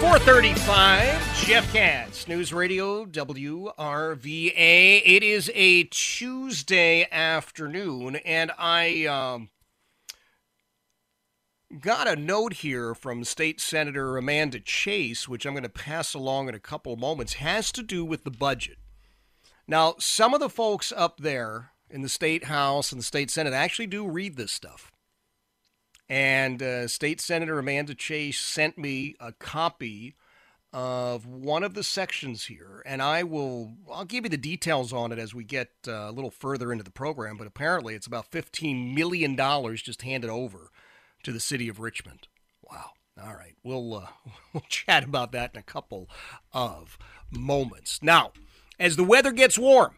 435, Jeff Katz, News Radio, WRVA. It is a Tuesday afternoon, and I um, got a note here from State Senator Amanda Chase, which I'm going to pass along in a couple of moments, has to do with the budget. Now, some of the folks up there in the State House and the State Senate actually do read this stuff. And uh, State Senator Amanda Chase sent me a copy of one of the sections here, and I will I'll give you the details on it as we get uh, a little further into the program. But apparently, it's about fifteen million dollars just handed over to the city of Richmond. Wow. All right, we'll uh, we'll chat about that in a couple of moments. Now, as the weather gets warm,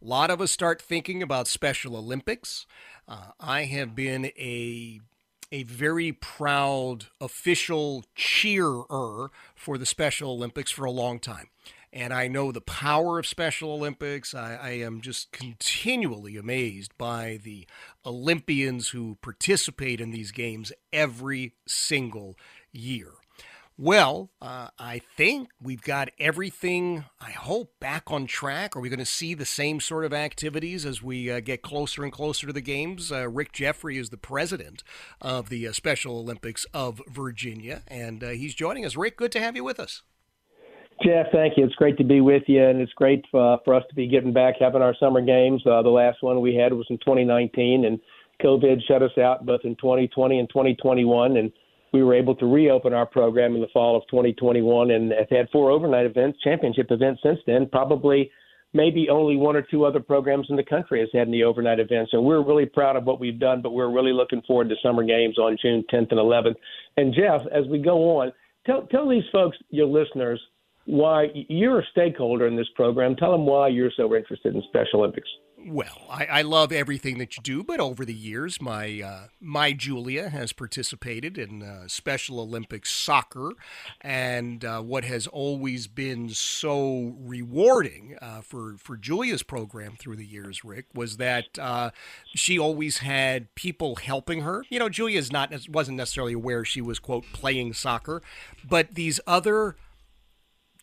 a lot of us start thinking about Special Olympics. Uh, I have been a a very proud official cheerer for the Special Olympics for a long time. And I know the power of Special Olympics. I, I, am just continually amazed by the Olympians who participate in these games every single year. Well, uh, I think we've got everything, I hope, back on track. Are we going to see the same sort of activities as we uh, get closer and closer to the games? Uh, Rick Jeffrey is the president of the uh, Special Olympics of Virginia, and uh, he's joining us. Rick, good to have you with us. Jeff, thank you. It's great to be with you, and it's great uh, for us to be getting back having our summer games. the last one we had was in 2019, and COVID shut us out both in 2020 and 2021. And we were able to reopen our program in the fall of 2021 and have had four overnight events, championship events since then. Probably, maybe only one or two other programs in the country has had any overnight events. And we're really proud of what we've done, but we're really looking forward to summer games on June 10th and 11th. And Jeff, as we go on, tell tell these folks, your listeners, why you're a stakeholder in this program. Tell them why you're so interested in Special Olympics. Well, I, I, love everything that you do, but over the years, my uh, my Julia has participated in uh, Special Olympics soccer, and uh, what has always been so rewarding uh, for for Julia's program through the years, Rick, was that uh, she always had people helping her. You know, Julia's not wasn't necessarily aware she was quote playing soccer, but these other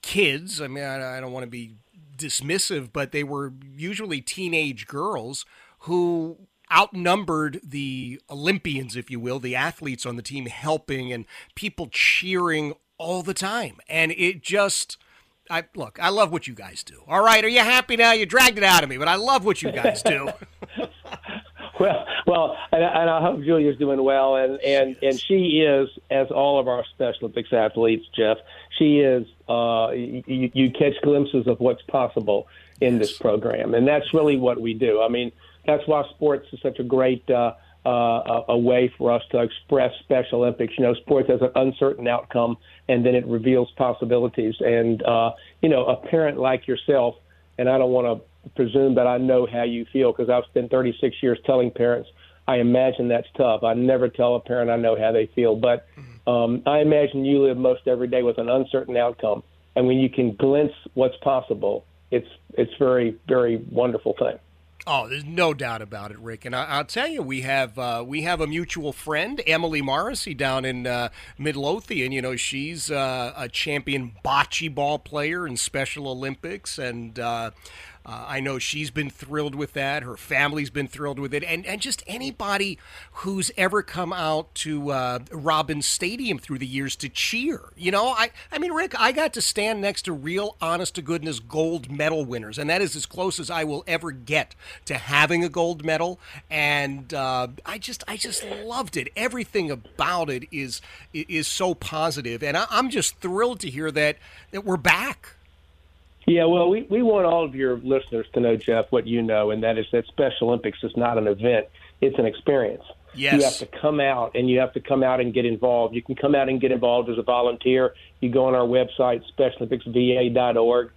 kids. I mean, I, I don't want to be dismissive, but they were usually teenage girls who outnumbered the Olympians, if you will, the athletes on the team helping and people cheering all the time. And it just. I look, I love what you guys do. All right, are you happy now? You dragged it out of me, but I love what you guys do. well, well, and, and I hope Julia's doing well, and and and she is, as all of our Special Olympics athletes, Jeff. She is. Uh, you, you catch glimpses of what's possible in this program, and that's really what we do. I mean, that's why sports is such a great. Uh, uh, a, a way for us to express Special Olympics. You know, sports has an uncertain outcome, and then it reveals possibilities. And uh, you know, a parent like yourself, and I don't want to presume that I know how you feel because I've spent 36 years telling parents. I imagine that's tough. I never tell a parent I know how they feel, but um, I imagine you live most every day with an uncertain outcome, and when you can glimpse what's possible, it's it's very very wonderful thing. Oh, there's no doubt about it, Rick. And I, will tell you, we have uh, we have a mutual friend, Emily Morrissey, down in uh, Midlothian. You know, she's uh, a champion bocce ball player in Special Olympics, and uh, I know she's been thrilled with that. Her family's been thrilled with it, and and just anybody who's ever come out to uh, Robins Stadium through the years to cheer. You know, I I mean, Rick, I got to stand next to real, honest to goodness gold medal winners, and that is as close as I will ever get to having a gold medal. And uh, I just I just loved it. Everything about it is is so positive, and I, I'm just thrilled to hear that that we're back. Yeah, well, we, we want all of your listeners to know, Jeff, what you know, and that is that Special Olympics is not an event, it's an experience. Yes. You have to come out and you have to come out and get involved. You can come out and get involved as a volunteer. You go on our website, SpecialOlympicsVA.org,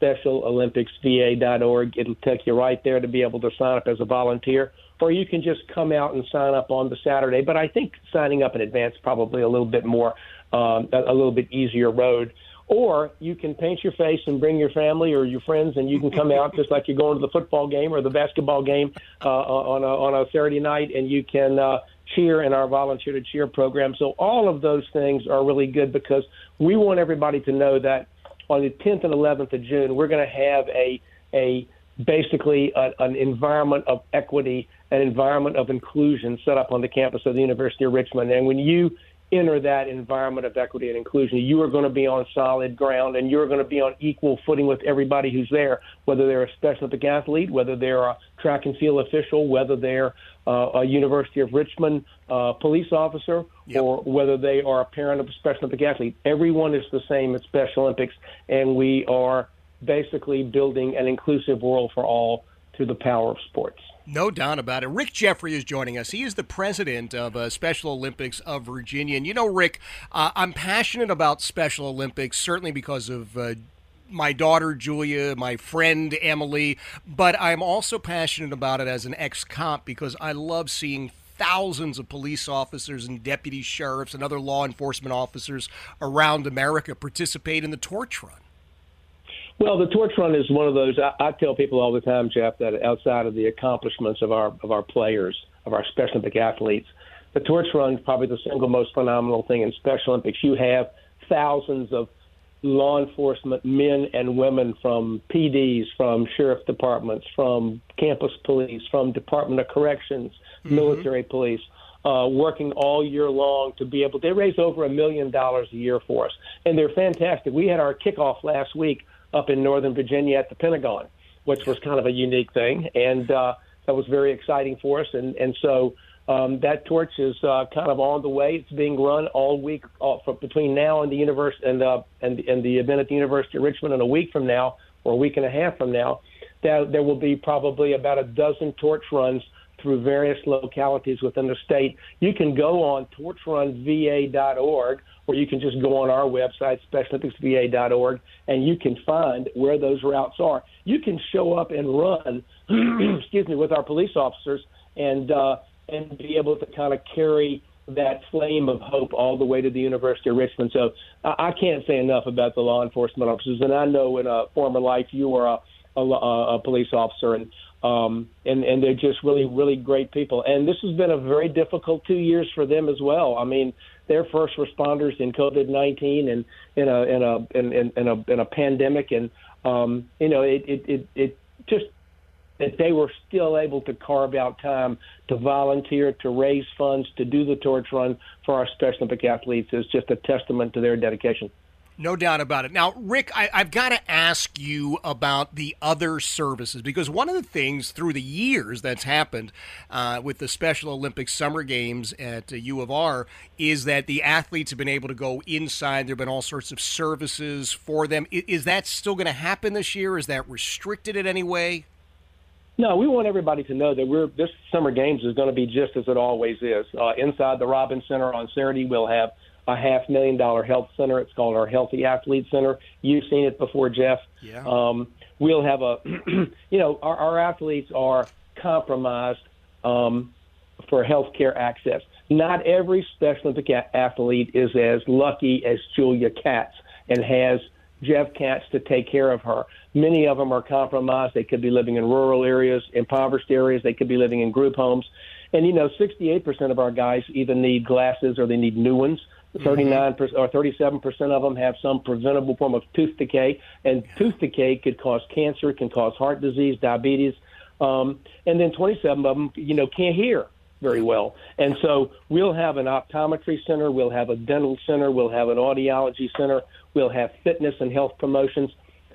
SpecialOlympicsVA.org. It'll take you right there to be able to sign up as a volunteer. Or you can just come out and sign up on the Saturday. But I think signing up in advance probably a little bit more, um, a, a little bit easier road or you can paint your face and bring your family or your friends, and you can come out just like you're going to the football game or the basketball game uh, on a on a Saturday night, and you can uh, cheer in our volunteer to cheer program. So all of those things are really good because we want everybody to know that on the 10th and 11th of June, we're going to have a a basically a, an environment of equity, an environment of inclusion set up on the campus of the University of Richmond. And when you enter that environment of equity and inclusion, you are going to be on solid ground and you're going to be on equal footing with everybody who's there, whether they're a Special Olympic athlete, whether they're a track and field official, whether they're uh, a University of Richmond uh, police officer, Yep. or whether they are a parent of a Special Olympic athlete. Everyone is the same at Special Olympics, and we are basically building an inclusive world for all through the power of sports. No doubt about it. Rick Jeffrey is joining us. He is the president of uh, Special Olympics of Virginia. And you know, Rick, uh, I'm passionate about Special Olympics, certainly because of. Uh, my daughter Julia, my friend Emily, but I'm also passionate about it as an ex cop because I love seeing thousands of police officers and deputy sheriffs and other law enforcement officers around America participate in the torch run. Well, the torch run is one of those. I, I tell people all the time, Jeff, that outside of the accomplishments of our of our players, of our Special Olympic athletes, the torch run is probably the single most phenomenal thing in Special Olympics. You have thousands of law enforcement men and women from PDs, from sheriff departments, from campus police, from Department of Corrections, military police, uh, working all year long to be able. They raise over a million dollars a year for us, and they're fantastic. We had our kickoff last week up in Northern Virginia at the Pentagon, which was kind of a unique thing, and uh, that was very exciting for us. And and so um, that torch is uh, kind of on the way. It's being run all week uh, for, between now and the university and uh, and and the event at the University of Richmond. And a week from now, or a week and a half from now, that there will be probably about a dozen torch runs through various localities within the state. You can go on torchrunva.org or you can just go on our website, specialolympicsva.org, and you can find where those routes are. You can show up and run, excuse me, with our police officers and uh, and be able to kind of carry that flame of hope all the way to the University of Richmond. So I, I can't say enough about the law enforcement officers, and I know in a former life you were a, a, a police officer, and um, and and they're just really really great people. And this has been a very difficult two years for them as well. I mean, they're first responders in COVID nineteen and in a in a in, in, in a in a pandemic, and um, you know it it it, it just that they were still able to carve out time to volunteer, to raise funds, to do the torch run for our Special Olympic athletes is just a testament to their dedication. No doubt about it. Now, Rick, I, have got to ask you about the other services because one of the things through the years that's happened uh, with the Special Olympics Summer Games at uh, U of R is that the athletes have been able to go inside. There have been all sorts of services for them. Is, is that still going to happen this year? Is that restricted in any way? No, we want everybody to know that we're this summer games is going to be just as it always is. Uh, inside the Robins Center on Saturday, we'll have a half million dollar health center. It's called our Healthy Athlete Center. You've seen it before, Jeff. Yeah. Um, we'll have a, you know, our, our athletes are compromised um, for health care access. Not every Special Olympic athlete is as lucky as Julia Katz and has Jeff Katz to take care of her. Many of them are compromised. They could be living in rural areas, impoverished areas. They could be living in group homes. And, you know, 68% of our guys either need glasses or they need new ones 39 percent or 37 percent of them have some preventable form of tooth decay, and tooth decay could cause cancer, can cause heart disease, diabetes, um, and then 27 of them, you know, can't hear very well. And so we'll have an optometry center, we'll have a dental center, we'll have an audiology center, we'll have fitness and health promotions.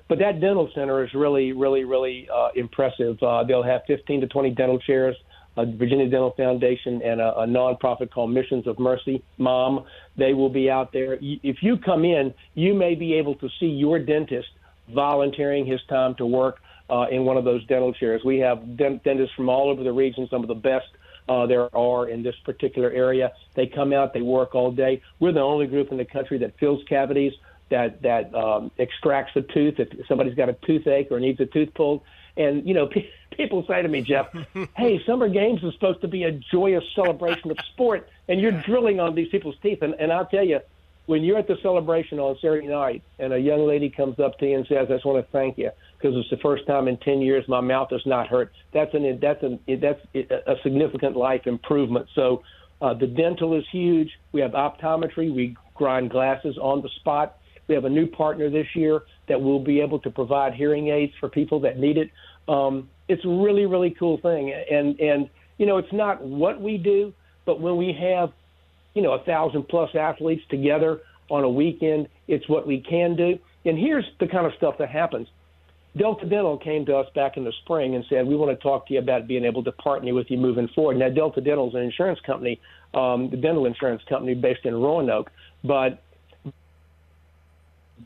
But that dental center is really, really, really uh, impressive. Uh, they'll have 15 to 20 dental chairs a Virginia Dental Foundation, and a, a nonprofit called Missions of Mercy, Mom. They will be out there. If you come in, you may be able to see your dentist volunteering his time to work uh, in one of those dental chairs. We have dent- dentists from all over the region, some of the best uh, there are in this particular area. They come out, they work all day. We're the only group in the country that fills cavities, that that um, extracts a tooth. If somebody's got a toothache or needs a tooth pulled, and you know, pe- people say to me, Jeff, "Hey, summer games is supposed to be a joyous celebration of sport, and you're drilling on these people's teeth." And, and I'll tell you, when you're at the celebration on Saturday night, and a young lady comes up to you and says, "I just want to thank you because it's the first time in 10 years my mouth has not hurt," that's an that's an that's a significant life improvement. So. Uh, the dental is huge. We have optometry. We grind glasses on the spot. We have a new partner this year that will be able to provide hearing aids for people that need it. Um, it's a really, really cool thing. And, and, you know, it's not what we do, but when we have, you know, a thousand plus athletes together on a weekend, it's what we can do. And here's the kind of stuff that happens. Delta Dental came to us back in the spring and said, We want to talk to you about being able to partner with you moving forward. Now, Delta Dental is an insurance company, um, the dental insurance company based in Roanoke, but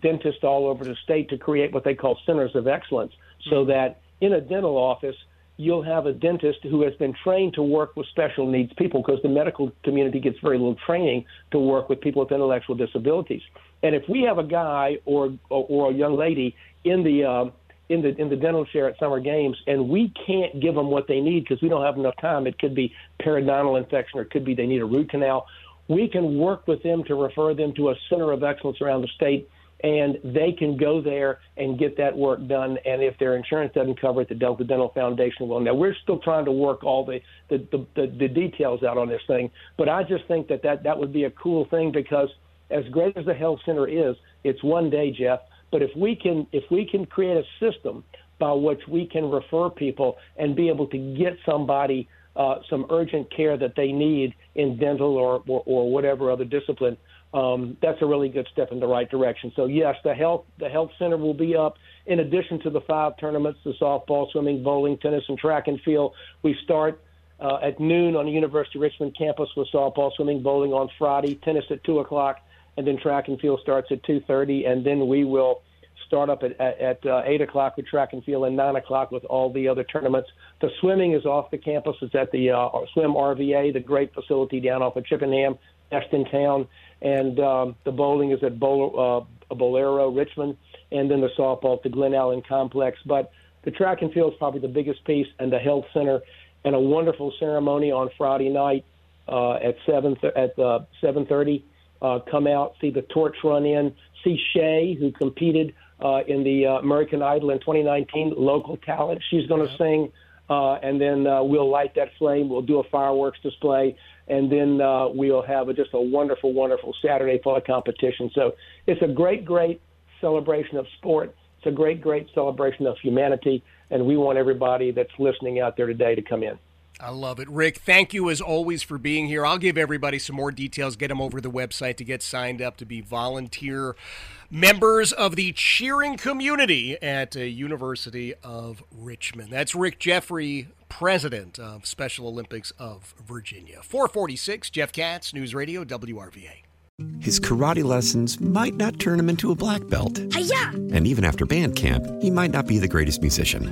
dentists all over the state to create what they call centers of excellence so mm-hmm. that in a dental office, you'll have a dentist who has been trained to work with special needs people because the medical community gets very little training to work with people with intellectual disabilities. And if we have a guy or or, a young lady in the um, in the in the dental chair at summer games, and we can't give them what they need because we don't have enough time. It could be periodontal infection, or it could be they need a root canal. We can work with them to refer them to a center of excellence around the state and they can go there and get that work done. And if their insurance doesn't cover it, the Delta Dental Foundation will. Now we're still trying to work all the the, the, the, the details out on this thing, but I just think that, that that would be a cool thing because as great as the health center is, it's one day, Jeff. But if we can if we can create a system by which we can refer people and be able to get somebody uh, some urgent care that they need in dental or, or, or whatever other discipline, um, that's a really good step in the right direction. So yes, the health the health center will be up. In addition to the five tournaments, the softball, swimming, bowling, tennis, and track and field, we start uh, at noon on the University of Richmond campus with softball, swimming, bowling on Friday, tennis at two o'clock, and then track and field starts at two thirty, and then we will start up at, at, at uh, 8 o'clock with track and field and 9 o'clock with all the other tournaments. The swimming is off the campus. It's at the uh, Swim RVA, the great facility down off of Chippenham, best in town and um, the bowling is at Bol- uh, Bowlero, Richmond, and then the softball at the Glen Allen Complex. But the track and field is probably the biggest piece, and the health center, and a wonderful ceremony on Friday night uh, at seven th- at uh, seven thirty. Uh, come out, see the torch run in, see Shay, who competed uh, in the uh, American Idol in 2019, local talent. She's going to sing, uh, and then uh, we'll light that flame. We'll do a fireworks display, and then uh, we'll have a, just a wonderful, wonderful Saturday full of competition. So it's a great, great celebration of sport. It's a great, great celebration of humanity, and we want everybody that's listening out there today to come in. I love it. Rick, thank you as always for being here. I'll give everybody some more details, get them over the website to get signed up to be volunteer members of the cheering community at uh, University of Richmond. That's Rick Jeffrey, president of Special Olympics of Virginia. 446, Jeff Katz, News Radio, WRVA. His karate lessons might not turn him into a black belt. Hi-ya! And even after band camp, he might not be the greatest musician.